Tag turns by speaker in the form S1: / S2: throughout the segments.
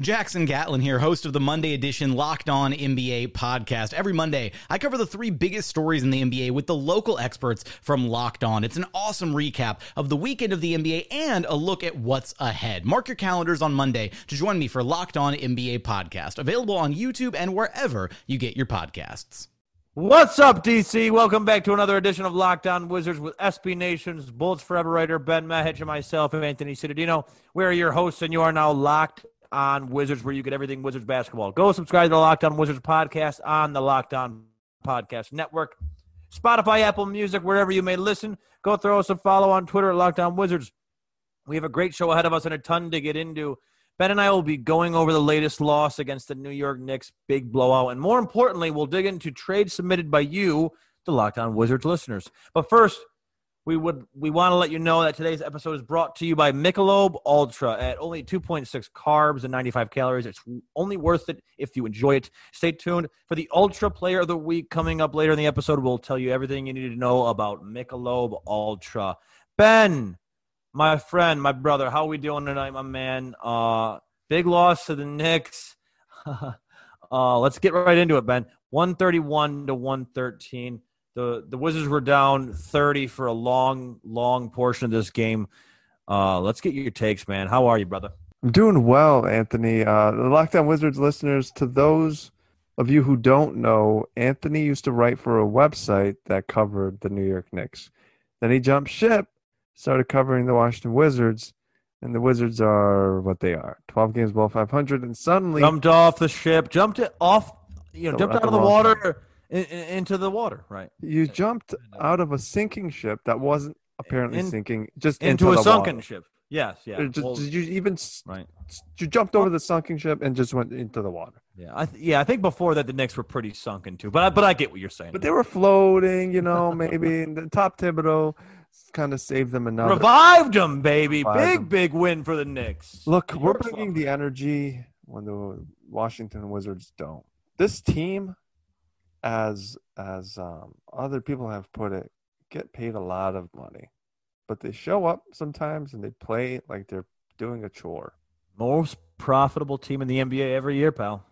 S1: Jackson Gatlin here, host of the Monday edition Locked On NBA podcast. Every Monday, I cover the three biggest stories in the NBA with the local experts from Locked On. It's an awesome recap of the weekend of the NBA and a look at what's ahead. Mark your calendars on Monday to join me for Locked On NBA podcast, available on YouTube and wherever you get your podcasts.
S2: What's up, DC? Welcome back to another edition of Locked On Wizards with SB Nation's Bullets Forever writer Ben Mehic and myself, Anthony Cittadino. We are your hosts, and you are now locked on Wizards, where you get everything Wizards basketball. Go subscribe to the Locked On Wizards podcast on the Locked On Podcast Network, Spotify, Apple Music, wherever you may listen. Go throw us a follow on Twitter at Locked On Wizards. We have a great show ahead of us and a ton to get into. Ben and I will be going over the latest loss against the New York Knicks, big blowout, and more importantly, we'll dig into trades submitted by you, the Locked On Wizards listeners. But first, we would we want to let you know that today's episode is brought to you by Michelob Ultra at only 2.6 carbs and 95 calories. It's only worth it if you enjoy it. Stay tuned for the Ultra Player of the Week coming up later in the episode. We'll tell you everything you need to know about Michelob Ultra. Ben, my friend, my brother, how are we doing tonight, my man? Uh, big loss to the Knicks. uh, let's get right into it, Ben. 131 to 113 the the Wizards were down 30 for a long, long portion of this game. Uh, let's get your takes, man. How are you, brother?
S3: I'm doing well, Anthony. Uh, the Locked On Wizards listeners, to those of you who don't know, Anthony used to write for a website that covered the New York Knicks. Then he jumped ship, started covering the Washington Wizards, and the Wizards are what they are 12 games below 500, and suddenly.
S2: Jumped off the ship, jumped it off, you know, jumped out of the water in, in, into the water, right?
S3: You jumped uh, out of a sinking ship that wasn't apparently in, sinking, just
S2: into,
S3: into
S2: a sunken
S3: water.
S2: ship. Yes, yeah.
S3: Just,
S2: well,
S3: did you even
S2: right?
S3: You jumped over the sunken ship and just went into the water.
S2: Yeah, I th- yeah. I think before that the Knicks were pretty sunken too, but I, but I get what you're saying.
S3: But they were floating, you know, maybe. the top Thibodeau kind of saved them enough.
S2: Revived them, baby. Revived big them. big win for the Knicks.
S3: Look, we're bringing the energy when the Washington Wizards don't. This team as as um, other people have put it, get paid a lot of money, but they show up sometimes and they play like they're doing a chore.
S2: Most profitable team in the NBA every year, pal.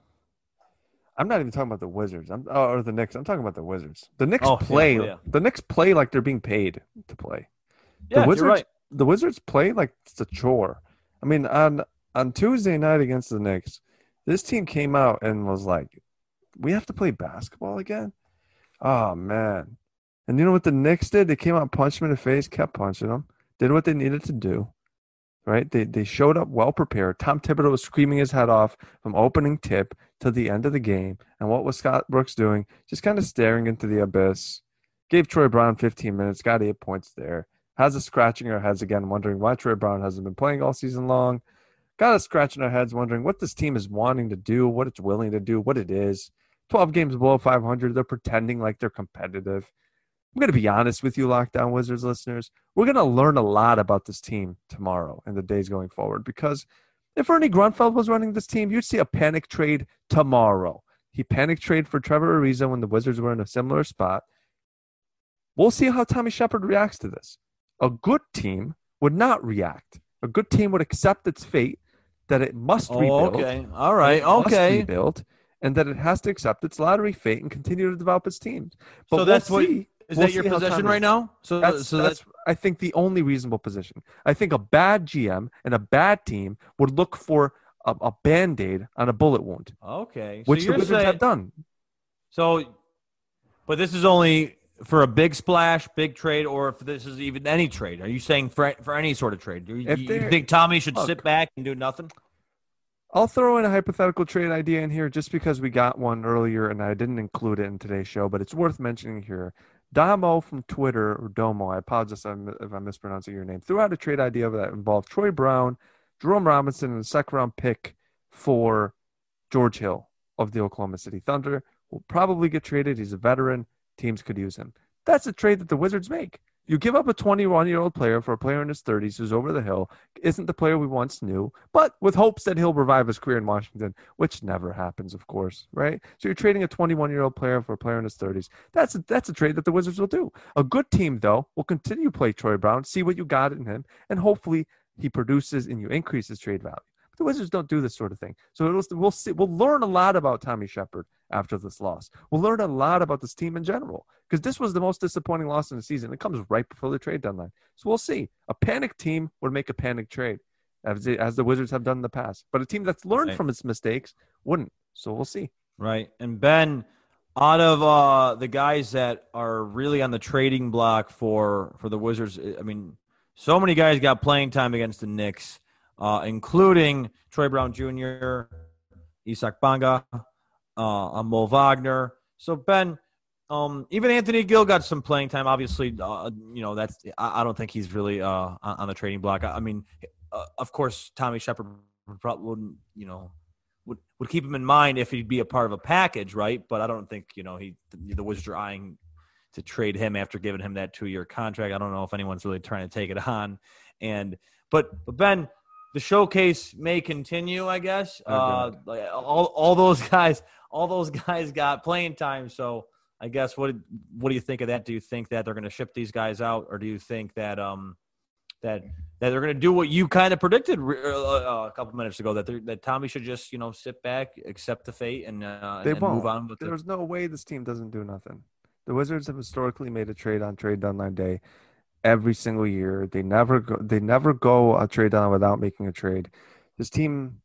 S3: I'm not even talking about the Wizards. I'm oh, or the Knicks. I'm talking about the Wizards. The Knicks oh, play. Yeah, yeah. The Knicks play like they're being paid to play.
S2: Yeah,
S3: the Wizards.
S2: You're right.
S3: The Wizards play like it's a chore. I mean, on on Tuesday night against the Knicks, this team came out and was like, we have to play basketball again? Oh man. And you know what the Knicks did? They came out, punched him in the face, kept punching him, did what they needed to do. Right? They they showed up well prepared. Tom Thibodeau was screaming his head off from opening tip to the end of the game. And what was Scott Brooks doing? Just kind of staring into the abyss. Gave Troy Brown 15 minutes, got eight points there. Has us scratching our heads again, wondering why Troy Brown hasn't been playing all season long. Got us scratching our heads, wondering what this team is wanting to do, what it's willing to do, what it is. 12 games below 500. They're pretending like they're competitive. I'm going to be honest with you, Locked On Wizards listeners. We're going to learn a lot about this team tomorrow and the days going forward because if Ernie Grunfeld was running this team, you'd see a panic trade tomorrow. He panic trade for Trevor Ariza when the Wizards were in a similar spot. We'll see how Tommy Sheppard reacts to this. A good team would not react. A good team would accept its fate that it must
S2: oh,
S3: rebuild.
S2: Okay. All right. Okay.
S3: rebuild and that it has to accept its lottery fate and continue to develop its teams. But
S2: So that's
S3: we'll
S2: what-
S3: see.
S2: Is
S3: We'll
S2: that your position right now? So
S3: That's,
S2: so
S3: that's
S2: that's
S3: I think the only reasonable position. I think a bad GM and a bad team would look for a, a band aid on a bullet wound,
S2: okay.
S3: which
S2: so
S3: the Wizards
S2: saying,
S3: have done.
S2: So, but this is only for a big splash, big trade, or if this is even any trade. Are you saying for for any sort of trade? You, you think Tommy should
S3: look.
S2: sit back and do nothing?
S3: I'll throw in a hypothetical trade idea in here just because we got one earlier and I didn't include it in today's show, but it's worth mentioning here. Damo from Twitter, or Domo, I apologize if I'm, if I'm mispronouncing your name, threw out a trade idea that involved Troy Brown, Jerome Robinson, and a second round pick for George Hill of the Oklahoma City Thunder. Will probably get traded. He's a veteran. Teams could use him. That's a trade that the Wizards make. You give up a 21 year old player for a player in his 30s who's over the hill, isn't the player we once knew, but with hopes that he'll revive his career in Washington, which never happens, of course, right? So you're trading a 21 year old player for a player in his 30s. That's a, that's a trade that the Wizards will do. A good team, though, will continue to play Troy Brown, see what you got in him, and hopefully he produces and you increase his trade value. The Wizards don't do this sort of thing. So it'll, we'll see. We'll learn a lot about Tommy Sheppard after this loss. We'll learn a lot about this team in general because this was the most disappointing loss in the season. It comes right before the trade deadline. So we'll see. A panic team would make a panic trade, as the, as the Wizards have done in the past. But a team that's learned
S2: Right.
S3: from its mistakes wouldn't. So we'll see.
S2: Right. And Ben, out of uh, the guys that are really on the trading block for for the Wizards, I mean, so many guys got playing time against the Knicks, uh, including Troy Brown Jr., Isaac Bonga, uh, Mo Wagner. So Ben, um, even Anthony Gill got some playing time. Obviously, uh, you know that's I, I don't think he's really uh, on, the trading block. I, I mean, uh, of course, Tommy Sheppard wouldn't you know would would keep him in mind if he'd be a part of a package, right? But I don't think you know he the, the Wizards are eyeing to trade him after giving him that two year contract. I don't know if anyone's really trying to take it on. And but but Ben, the showcase may continue, I guess. Uh, like, all all those guys, all those guys got playing time. So I guess what what do you think of that? Do you think that they're going to ship these guys out, or do you think that um that that they're going to do what you kind of predicted uh, uh, a couple minutes ago that that Tommy should just you know sit back, accept the fate, and uh,
S3: They
S2: and
S3: won't.
S2: move on with the
S3: There's no way this team doesn't do nothing. The Wizards have historically made a trade on trade deadline day every single year. They never go, they never go a trade down without making a trade. This team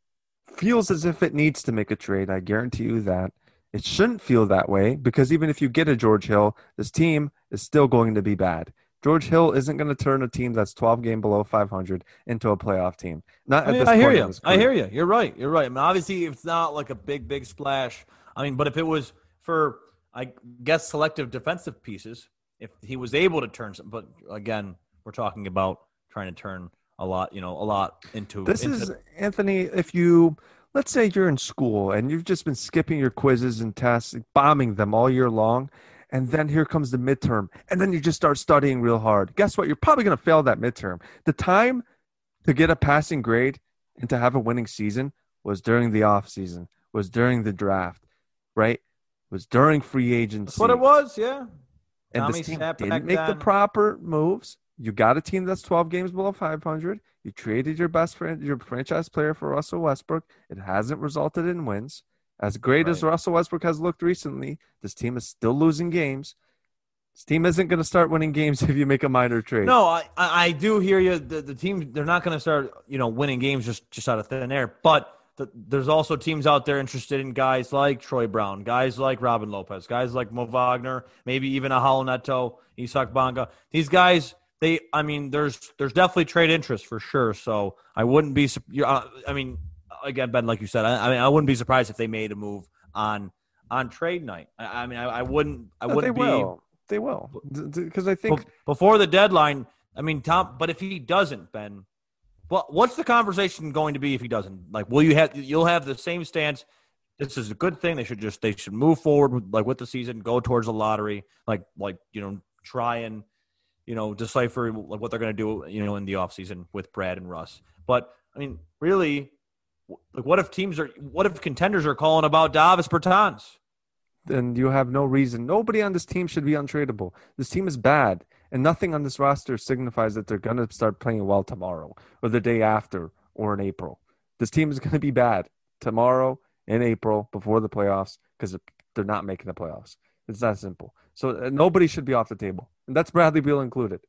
S3: feels as if it needs to make a trade. I guarantee you that. It shouldn't feel that way because even if you get a George Hill, this team is still going to be bad. George Hill isn't going to turn a team that's 12 game below 500 into a playoff team. Not at
S2: I,
S3: this
S2: I hear you. I hear you. You're right. You're right. I mean, obviously, it's not like a big, big splash. I mean, but if it was for, I guess, selective defensive pieces, if he was able to turn some, but again, we're talking about trying to turn a lot, you know, a lot into.
S3: This
S2: into,
S3: is Anthony. If you let's say you're in school and you've just been skipping your quizzes and tests, bombing them all year long, and then here comes the midterm, and then you just start studying real hard. Guess what? You're probably going to fail that midterm. The time to get a passing grade and to have a winning season was during the off season, was during the draft, right? Was during free agency.
S2: That's what it was. Yeah.
S3: And
S2: Tommy
S3: this team didn't make the proper moves. You got a team that's 12 games below 500. You traded your best friend, your franchise player for Russell Westbrook. It hasn't resulted in wins. As great as Russell Westbrook has looked recently, this team is still losing games. This team isn't going to start winning games if you make a minor trade.
S2: No, I, I I do hear you. The, the team they're not going to start you know winning games just just out of thin air. But the, there's also teams out there interested in guys like Troy Brown, guys like Robin Lopez, guys like Mo Wagner, maybe even a Neto, Isaac Bonga. These guys, they I mean, there's there's definitely trade interest for sure. So I wouldn't be. uh, I mean, again, Ben, like you said, I, I mean, I wouldn't be surprised if they made a move on on trade night. I, I mean, I, I wouldn't. I
S3: No, they
S2: wouldn't be.
S3: will. They will. Because I think
S2: before the deadline. I mean, Tom. But if he doesn't, Ben, well, what's the conversation going to be if he doesn't? Like, will you have you'll have the same stance? This is a good thing. They should just they should move forward with like with the season, go towards the lottery, like like you know try and you know decipher like what they're going to do you know in the offseason with Brad and Russ. But I mean, really, like what if teams are what if contenders are calling about Davis Bertans?
S3: then you have no reason. Nobody on this team should be untradeable. This team is bad, and nothing on this roster signifies that they're going to start playing well tomorrow or the day after or in April. This team is going to be bad tomorrow in April before the playoffs because they're not making the playoffs. It's that simple. So uh, nobody should be off the table, and that's Bradley Beal included.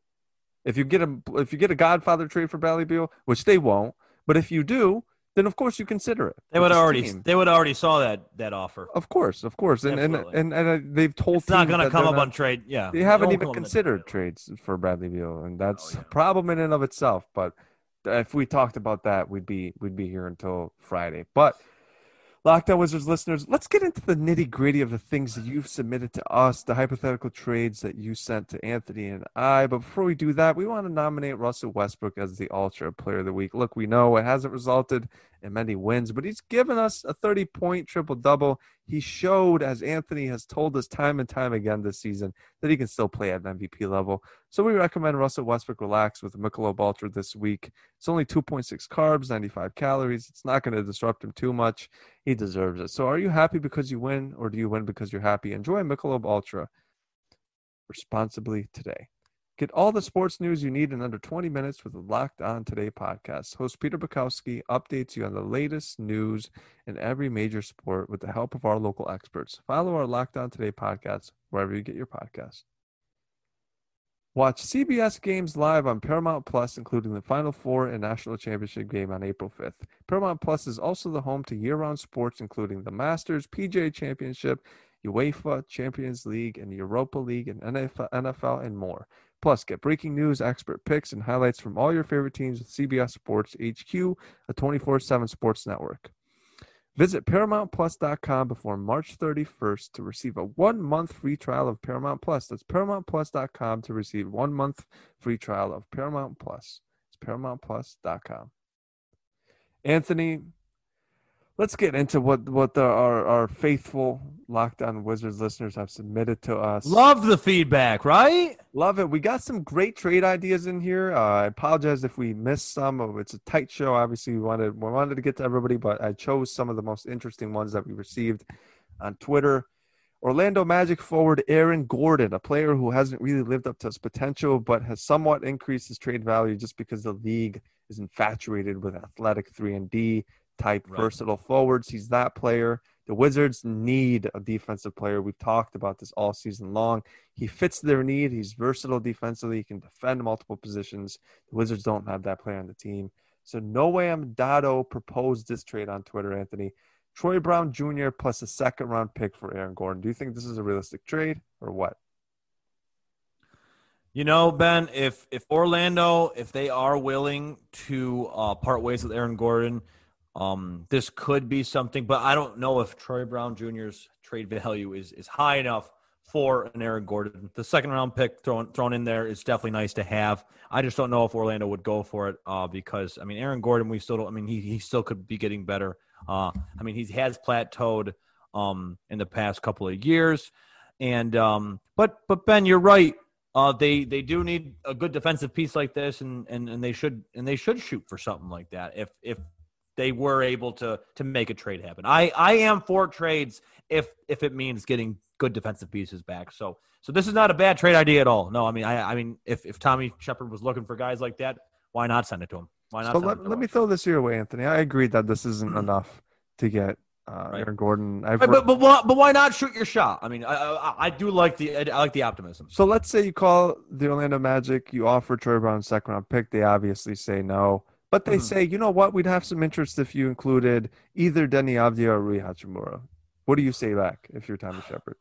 S3: If you get a if you get a Godfather trade for Bradley Beal, which they won't, but if you do, then of course you consider it.
S2: They would already
S3: team.
S2: they would already saw that that offer.
S3: Of course, of course, and and and, and uh, they've told
S2: It's not going to come up
S3: not-
S2: on trade. Yeah,
S3: They haven't even
S2: come up on the
S3: considered trades for Bradley Beal, and that's
S2: Oh, yeah.
S3: a problem in and of itself. But if we talked about that, we'd be we'd be here until Friday. But Locked On Wizards listeners, let's get into the nitty gritty of the things that you've submitted to us, the hypothetical trades that you sent to Anthony and I. But before we do that, we want to nominate Russell Westbrook as the Ultra Player of the Week. Look, we know it hasn't resulted in many wins, but he's given us a 30 point triple double. He showed, as Anthony has told us time and time again this season, that he can still play at an MVP level. So we recommend Russell Westbrook relax with Michelob Ultra this week. It's only 2.6 carbs, 95 calories. It's not going to disrupt him too much. He deserves it. So are you happy because you win, or do you win because you're happy? Enjoy Michelob Ultra responsibly today. Get all the sports news you need in under 20 minutes with the Locked On Today podcast. Host Peter Bukowski updates you on the latest news in every major sport with the help of our local experts. Follow our Locked On Today podcast wherever you get your podcasts. Watch CBS games live on Paramount Plus, including the Final Four and National Championship game on April 5th. Paramount Plus is also the home to year round sports, including the Masters, PGA Championship, UEFA Champions League, and Europa League, and NFL, and more. Plus, get breaking news, expert picks, and highlights from all your favorite teams with CBS Sports HQ, a 24 7 sports network. Visit ParamountPlus.com before March 31st to receive a one month free trial of Paramount Plus. That's ParamountPlus.com to receive one month free trial of Paramount Plus. It's ParamountPlus.com. Anthony, let's get into what, what the, our, our faithful Locked On Wizards listeners have submitted to us.
S2: Love the feedback, right?
S3: Love it. We got some great trade ideas in here. Uh, I apologize if we missed some. Oh, It's a tight show. Obviously, we wanted we wanted to get to everybody, but I chose some of the most interesting ones that we received on Twitter. Orlando Magic forward Aaron Gordon, a player who hasn't really lived up to his potential, but has somewhat increased his trade value just because the league is infatuated with athletic three and D type
S2: Right.
S3: versatile forwards. He's that player. The Wizards need a defensive player. We've talked about this all season long. He fits their need. He's versatile defensively. He can defend multiple positions. The Wizards don't have that player on the team. So no way I'm Dado proposed this trade on Twitter, Anthony. Troy Brown Jr. plus a second round pick for Aaron Gordon. Do you think this is a realistic trade or what?
S2: You know, Ben, if if Orlando, if they are willing to uh, part ways with Aaron Gordon, um, this could be something. But I don't know if Troy Brown Jr.'s trade value is is high enough for an Aaron Gordon. The second round pick thrown thrown in there is definitely nice to have. I just don't know if Orlando would go for it uh, because I mean Aaron Gordon, we still don't. I mean he he still could be getting better. Uh, I mean he has plateaued um, in the past couple of years, and um, but but Ben, you're right. Uh, they they do need a good defensive piece like this, and, and and they should and they should shoot for something like that if if they were able to to make a trade happen. I I am for trades if if it means getting good defensive pieces back. So so this is not a bad trade idea at all. No, I mean I I mean if if Tommy Sheppard was looking for guys like that, why not send it to him? Why not?
S3: So
S2: send it
S3: let, let me throw this your way, Anthony. I agree that this isn't enough to get uh,
S2: Right.
S3: Aaron Gordon. I've
S2: But, but, but, why, but why not shoot your shot? I mean, I, I, I do like the I like the optimism.
S3: So let's say you call the Orlando Magic, you offer Troy Brown second round pick. They obviously say no, but they
S2: Mhm.
S3: say, you know what, we'd have some interest if you included either Deni Avdija or Rui Hachimura. What do you say back if you're Tommy Sheppard?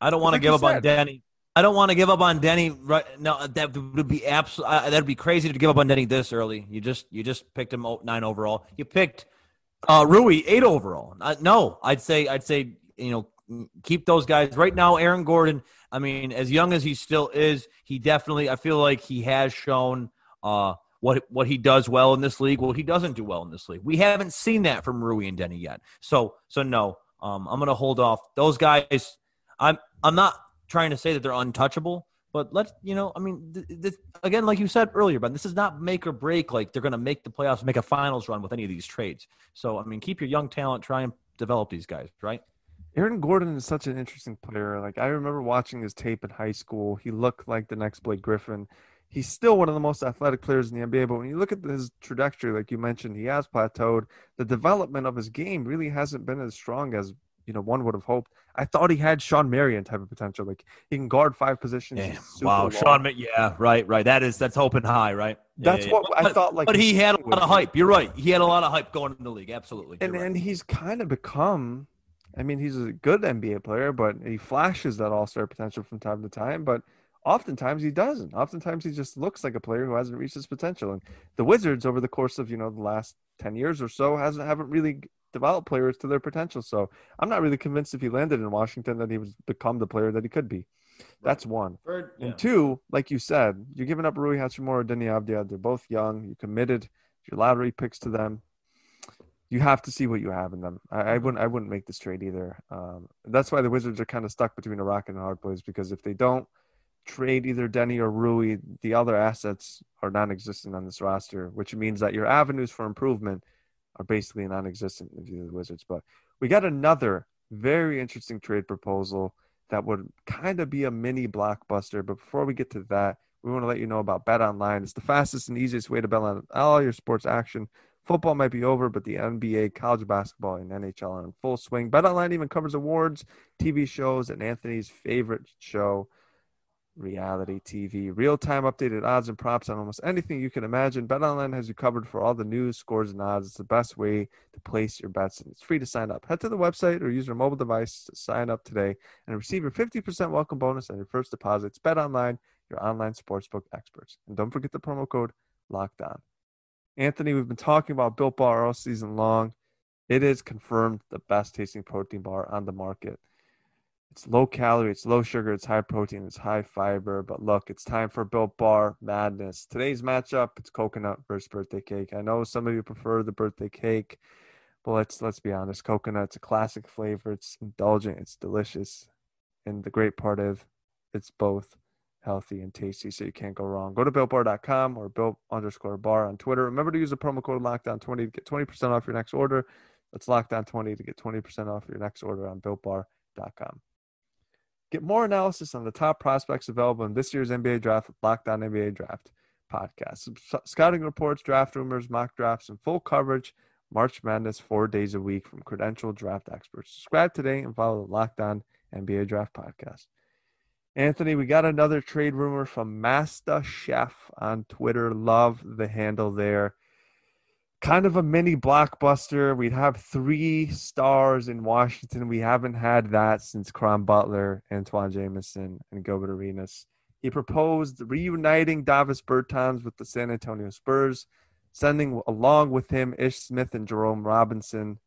S2: I don't want to give up on
S3: said.
S2: Deni. I don't want to give up on Deni. Right? No, that would be absolutely. That'd be crazy to give up on Deni this early. You just you just picked him nine overall. You picked uh, Rui eight overall. Uh, no, I'd say I'd say you know keep those guys right now. Aaron Gordon. I mean, as young as he still is, he definitely. I feel like he has shown uh, what what he does well in this league. What he doesn't do well in this league. We haven't seen that from Rui and Deni yet. So so no. Um, I'm gonna hold off. Those guys. I'm I'm not trying to say that they're untouchable, but let's you know, I mean, th- th- again, like you said earlier, but this is not make or break. Like they're going to make the playoffs, make a finals run with any of these trades. So I mean, keep your young talent, try and develop these guys, right?
S3: Aaron Gordon is such an interesting player. Like I remember watching his tape in high school. He looked like the next Blake Griffin. He's still one of the most athletic players in the NBA. But when you look at his trajectory, like you mentioned, he has plateaued. The development of his game really hasn't been as strong as you know one would have hoped. I thought he had Shawn Marion type of potential. Like he can guard five positions.
S2: Yeah. Wow,
S3: long.
S2: Sean. Yeah, right, right. That is that's hoping high, right? Yeah,
S3: That's
S2: yeah,
S3: what. I
S2: But-
S3: thought. Like,
S2: But he had a lot of hype. You're right. He had a lot of hype going in the league. Absolutely.
S3: and
S2: right.
S3: and he's kind of become. I mean, he's a good NBA player, but he flashes that All Star potential from time to time. But oftentimes he doesn't. Oftentimes he just looks like a player who hasn't reached his potential. And the Wizards, over the course of you know the last ten years or so, hasn't haven't really developed players to their potential. So I'm not really convinced if he landed in Washington that he would become the player that he could be. That's one.
S2: Bird- yeah.
S3: And two, like you said, you're giving up Rui Hachimura, or Deni Avdija. They're both young. You committed your lottery picks to them. You have to see what you have in them. I, I wouldn't. I wouldn't make this trade either. Um, that's why the Wizards are kind of stuck between a rock and a hard place because if they don't trade either Deni or Rui, the other assets are non-existent on this roster, which means that your avenues for improvement are basically non-existent if you're the Wizards. But we got another very interesting trade proposal that would kind of be a mini blockbuster. But before we get to that, we want to let you know about Bet Online. It's the fastest and easiest way to bet on all your sports action. Football might be over, but the NBA, college basketball, and NHL are in full swing. Bet Online even covers awards, TV shows, and Anthony's favorite show, reality TV. Real time updated odds and props on almost anything you can imagine. Bet Online has you covered for all the news, scores, and odds. It's the best way to place your bets, and it's free to sign up. Head to the website or use your mobile device to sign up today and receive your 50% welcome bonus on your first deposits. Bet Online, your online sportsbook experts. And don't forget the promo code Locked On. Anthony, we've been talking about Built Bar all season long. It is confirmed the best tasting protein bar on the market. It's low calorie, it's low sugar, it's high protein, it's high fiber. But look, it's time for Built Bar madness. Today's matchup, it's coconut versus birthday cake. I know some of you prefer the birthday cake, but let's let's be honest. Coconut's a classic flavor. It's indulgent, it's delicious, and the great part of it's both healthy and tasty, so you can't go wrong. Go to builtbar.com or built underscore bar on Twitter. Remember to use the promo code lockdown20 to get 20% off your next order. That's lockdown20 to get 20% off your next order on builtbar.com. Get more analysis on the top prospects available in this year's NBA draft Locked On NBA Draft podcast. Scouting reports, draft rumors, mock drafts, and full coverage. March Madness four days a week from credentialed draft experts. Subscribe today and follow the Locked On NBA Draft podcast. Anthony, we got another trade rumor from Master Chef on Twitter. Love the handle there. Kind of a mini blockbuster. We'd have three stars in Washington. We haven't had that since Caron Butler, Antawn Jamison, and Gilbert Arenas. He proposed reuniting Davis Bertans with the San Antonio Spurs, sending along with him Ish Smith and Jerome Robinson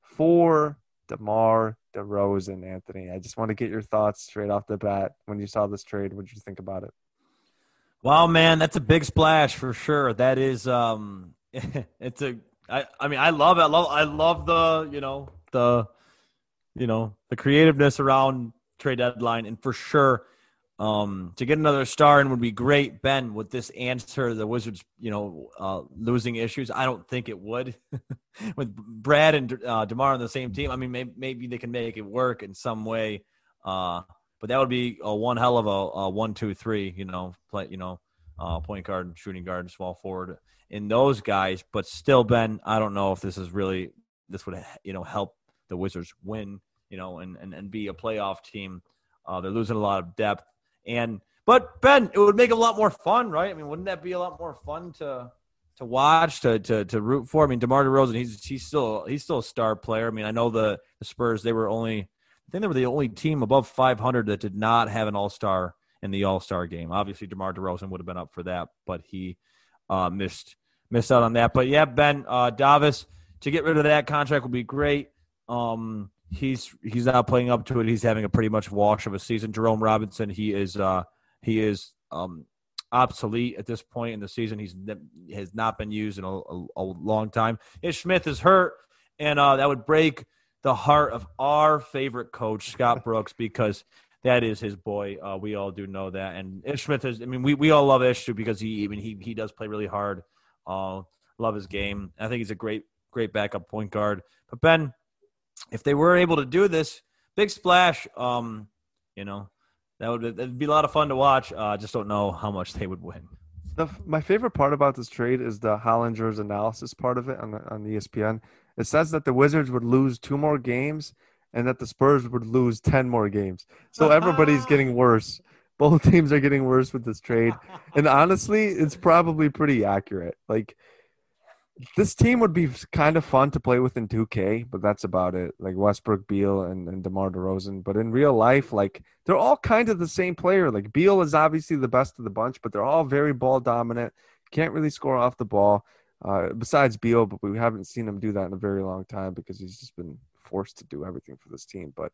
S3: for DeMar DeRozan, Anthony. I just want to get your thoughts straight off the bat when you saw this trade. What did you think about it?
S2: Wow, man, that's a big splash for sure. That is, um, it's a. I, I mean, I love it. I love, I love the, you know, the, you know, the creativeness around trade deadline, and for sure, um, to get another star in would be great. Ben, would this answer the Wizards, you know, uh, losing issues? I don't think it would. With Brad and uh, Demar on the same team, I mean, maybe, maybe they can make it work in some way. Uh, but that would be a one hell of a, a one, two, three. You know, play. You know, uh, point guard, shooting guard, small forward in those guys. But still, Ben, I don't know if this is really this would you know help the Wizards win. You know, and and, and be a playoff team. Uh, they're losing a lot of depth, and but Ben, it would make a lot more fun, right? I mean, wouldn't that be a lot more fun to to watch, to to to root for? I mean, Demar Derozan, he's he's still he's still a star player. I mean, I know the, the Spurs they were only I think they were the only team above 500 that did not have an All Star in the All Star game. Obviously, DeMar DeRozan would have been up for that, but he uh, missed missed out on that. But yeah, Ben uh, Davis to get rid of that contract would be great. Um, he's he's not playing up to it. He's having a pretty much wash of a season. Jerome Robinson, he is uh, he is um, obsolete at this point in the season. He's has not been used in a, a, a long time. Ish Smith is hurt, and uh, that would break the heart of our favorite coach Scott Brooks because that is his boy. Uh, we all do know that. And Ish Smith is. I mean, we, we all love Ish too because he even he he does play really hard. Uh, love his game. I think he's a great great backup point guard. But Ben, if they were able to do this big splash, um, you know, that would that'd be a lot of fun to watch. Uh, just don't know how much they would win.
S3: The, my favorite part about this trade is the Hollinger's analysis part of it on, the, on ESPN. It says that the Wizards would lose two more games and that the Spurs would lose 10 more games. So everybody's getting worse. Both teams are getting worse with this trade. And honestly, it's probably pretty accurate. Like, this team would be kind of fun to play with in 2K, but that's about it. Like Westbrook, Beal, and, and DeMar DeRozan. But in real life, like they're all kind of the same player. Like Beal is obviously the best of the bunch, but they're all very ball dominant. Can't really score off the ball. Uh, besides Beal, but we haven't seen him do that in a very long time because he's just been forced to do everything for this team. But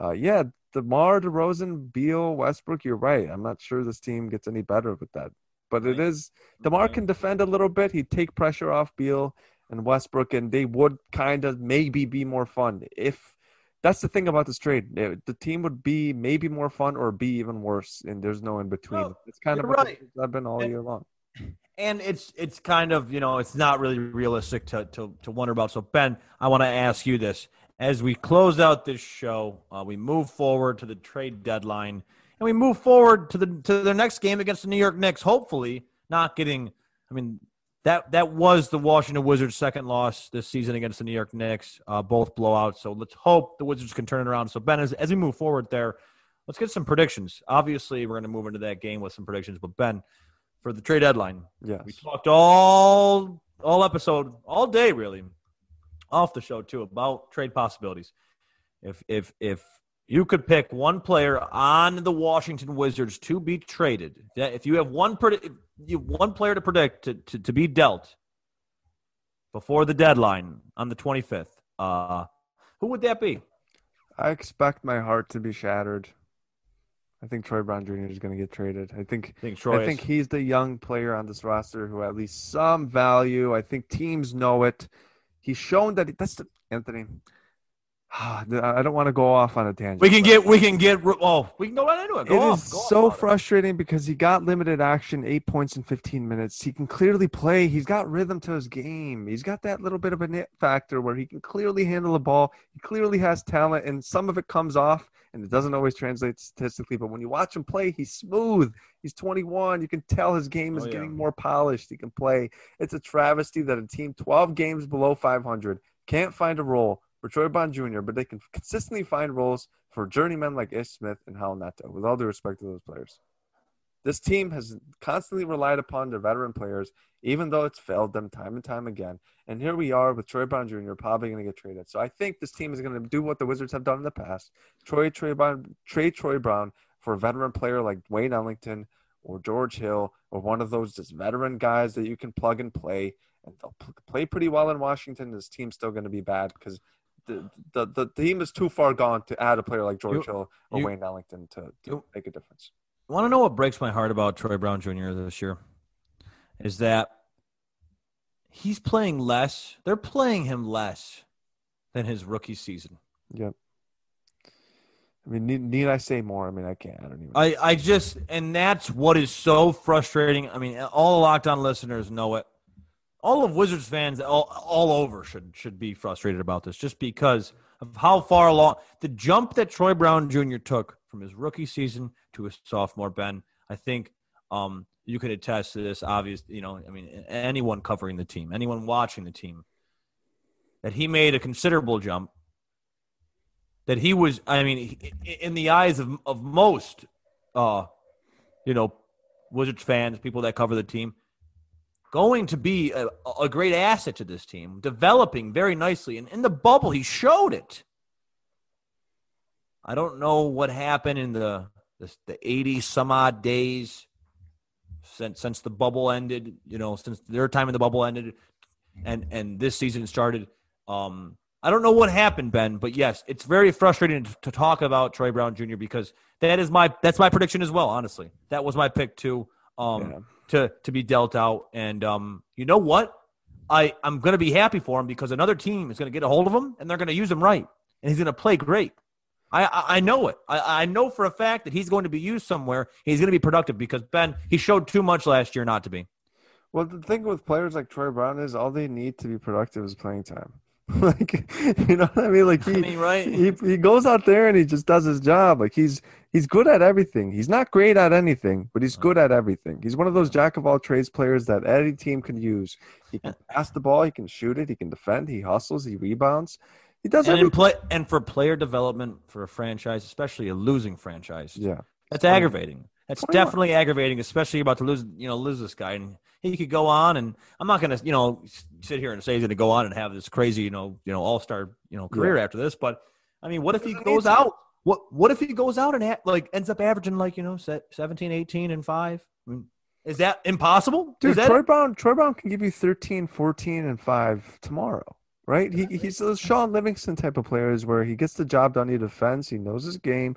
S3: uh, yeah, DeMar DeRozan, Beal, Westbrook, you're right. I'm not sure this team gets any better with that but it is DeMar can defend a little bit. He'd take pressure off Beal and Westbrook, and they would kind of maybe be more fun. If that's the thing about this trade, the team would be maybe more fun or be even worse, and there's no in between.
S2: No,
S3: it's kind of
S2: right.
S3: I've been all
S2: and,
S3: year long.
S2: And it's it's kind of you know it's not really realistic to to, to wonder about. So Ben, I want to ask you this as we close out this show. Uh, we move forward to the trade deadline and we move forward to the to their next game against the New York Knicks. Hopefully, not getting. I mean, that that was the Washington Wizards' second loss this season against the New York Knicks, uh, both blowouts. So let's hope the Wizards can turn it around. So Ben, as, as we move forward there, let's get some predictions. Obviously, we're going to move into that game with some predictions. But Ben, for the trade deadline,
S3: yes.
S2: we talked all all episode, all day really, off the show too about trade possibilities. If if if you could pick one player on the Washington Wizards to be traded. If you have one, you one player to predict to, to, to, be dealt before the deadline on the 25th, uh, who would that be?
S3: I expect my heart to be shattered. I think Troy Brown Jr. is going to get traded. I think
S2: I think,
S3: I think he's the young player on this roster who at least some value. I think teams know it. He's shown that it, that's the, Anthony. Ah, I don't want to go off on a tangent.
S2: We can get, we can get, oh, we can go right into it. Go
S3: it
S2: off,
S3: is
S2: go
S3: so frustrating because he got limited action, eight points in 15 minutes. He can clearly play. He's got rhythm to his game. He's got that little bit of a net factor where he can clearly handle the ball. He clearly has talent, and some of it comes off, and it doesn't always translate statistically. But when you watch him play, he's smooth. He's 21. You can tell his game oh, is oh, yeah. getting more polished. He can play. It's a travesty that a team 12 games below 500 can't find a role for Troy Brown Jr., but they can consistently find roles for journeymen like Ish Smith and Raul Neto, with all due respect to those players. This team has constantly relied upon their veteran players, even though it's failed them time and time again. And here we are with Troy Brown Jr. probably going to get traded. So I think this team is going to do what the Wizards have done in the past: trade Troy Brown, trade Troy Brown for a veteran player like Wayne Ellington or George Hill or one of those just veteran guys that you can plug and play. And they'll play pretty well in Washington. This team's still going to be bad because the, the, the team is too far gone to add a player like George you, Hill or you, Wayne Ellington to, to you, make a difference.
S2: I want to know what breaks my heart about Troy Brown Jr. this year? Is that he's playing less. They're playing him less than his rookie season.
S3: Yep. I mean, need, need I say more? I mean, I can't. I don't even.
S2: I, I just, and that's what is so frustrating. I mean, all locked on listeners know it all of Wizards fans all, all over should should be frustrated about this just because of how far along the jump that Troy Brown Jr. took from his rookie season to his sophomore. Ben, I think um, you could attest to this. Obvious, you know, I mean, anyone covering the team, anyone watching the team, that he made a considerable jump. That he was, I mean, in the eyes of of most, uh, you know, Wizards fans, people that cover the team, going to be a, a great asset to this team, developing very nicely. And in the bubble, he showed it. I don't know what happened in the the, the 80 some odd days since since the bubble ended, you know, since their time in the bubble ended and and this season started. Um, I don't know what happened, Ben, but yes, it's very frustrating to, to talk about Troy Brown Jr. because that is my that's my prediction as well. Honestly, that was my pick too. Um, yeah to to be dealt out. And um, you know what? I I'm going to be happy for him because another team is going to get a hold of him and they're going to use him right, and he's going to play great. I, I, I know it. I, I know for a fact that he's going to be used somewhere. He's going to be productive because Ben he showed too much last year not to be.
S3: Well, the thing with players like Troy Brown is all they need to be productive is playing time. like you know what I mean? Like he,
S2: I mean, right?
S3: he he goes out there and he just does his job. Like he's He's good at everything. He's not great at anything, but he's good at everything. He's one of those jack of all trades players that any team can use. He can pass the ball, he can shoot it, he can defend, he hustles, he rebounds. He does
S2: And
S3: everything.
S2: play and for player development for a franchise, especially a losing franchise,
S3: Yeah.
S2: that's aggravating. That's
S3: 21.
S2: definitely aggravating, especially about to lose, you know, lose this guy. And he could go on, and I'm not going to, you know, sit here and say he's going to go on and have this crazy, you know, you know, all star, you know, career after this. But I mean, what if he goes out? What What if he goes out and ha- like ends up averaging like you know, se- 17, 18, and five? I mean, is that impossible?
S3: Dude,
S2: is that
S3: Troy Brown, Troy Brown can give you 13, 14, and 5 tomorrow, right? He, he's those Shaun Livingston type of players where he gets the job done, he defends, he knows his game.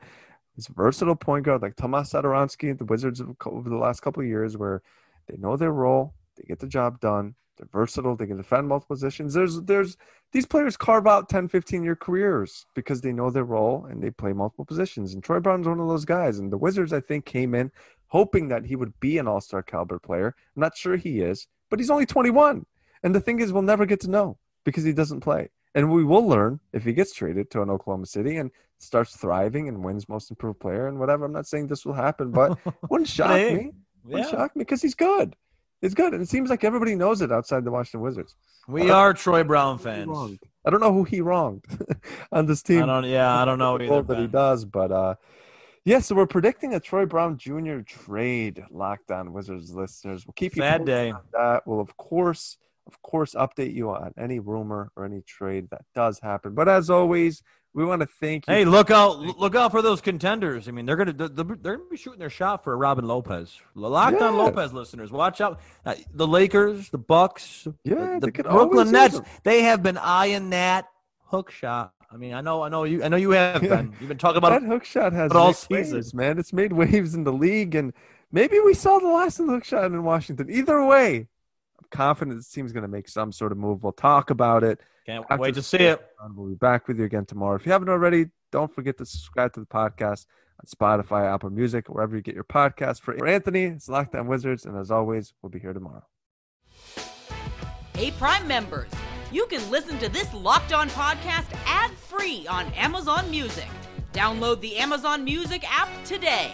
S3: He's a versatile point guard like Tomas Satoransky at the Wizards over the last couple of years where they know their role, they get the job done, they're versatile, they can defend multiple positions. There's there's these players carve out 10, 15 year careers because they know their role and they play multiple positions. And Troy Brown's one of those guys. And the Wizards, I think, came in hoping that he would be an all star caliber player. I'm not sure he is, but he's only 21. And the thing is, we'll never get to know because he doesn't play. And we will learn if he gets traded to an Oklahoma City and starts thriving and wins most improved player and whatever. I'm not saying this will happen, but wouldn't shock
S2: hey,
S3: me. Wouldn't
S2: Yeah.
S3: shock me because he's good. He's good. And it seems like everybody knows it outside the Washington Wizards.
S2: we are Troy Brown fans?
S3: I don't know who he wronged on this team.
S2: I don't. Yeah, I don't know either.
S3: that he does, but uh yeah, so we're predicting a Troy Brown Jr. trade lockdown Wizards listeners. We'll keep you
S2: Sad day.
S3: on that. We'll of course, of course, update you on any rumor or any trade that does happen. But as always, we want to thank you.
S2: Hey, look out! Look out for those contenders. I mean, they're gonna they're, gonna be shooting their shot for Robin Lopez. Locked on Lopez listeners, watch out! Uh, the Lakers, the Bucks,
S3: Yeah,
S2: the
S3: always
S2: Brooklyn Nets. They have been eyeing that hook shot. I mean, I know, I know you, I know you have
S3: Yeah.
S2: been. You've been talking about
S3: that
S2: it.
S3: hook shot has
S2: all
S3: made
S2: season.
S3: waves, man. It's made waves in the league, and maybe we saw the last of the hook shot in Washington. Either way, I'm confident this team's going to make some sort of move. We'll talk about it.
S2: Can't
S3: After
S2: wait to see it.
S3: And We'll be back with you again tomorrow. If you haven't already, don't forget to subscribe to the podcast on Spotify, Apple Music, wherever you get your podcast. For Anthony, it's Locked On Wizards, and as always, we'll be here tomorrow.
S4: Hey, Prime members, you can listen to this Locked On podcast ad free on Amazon Music. Download the Amazon Music app today.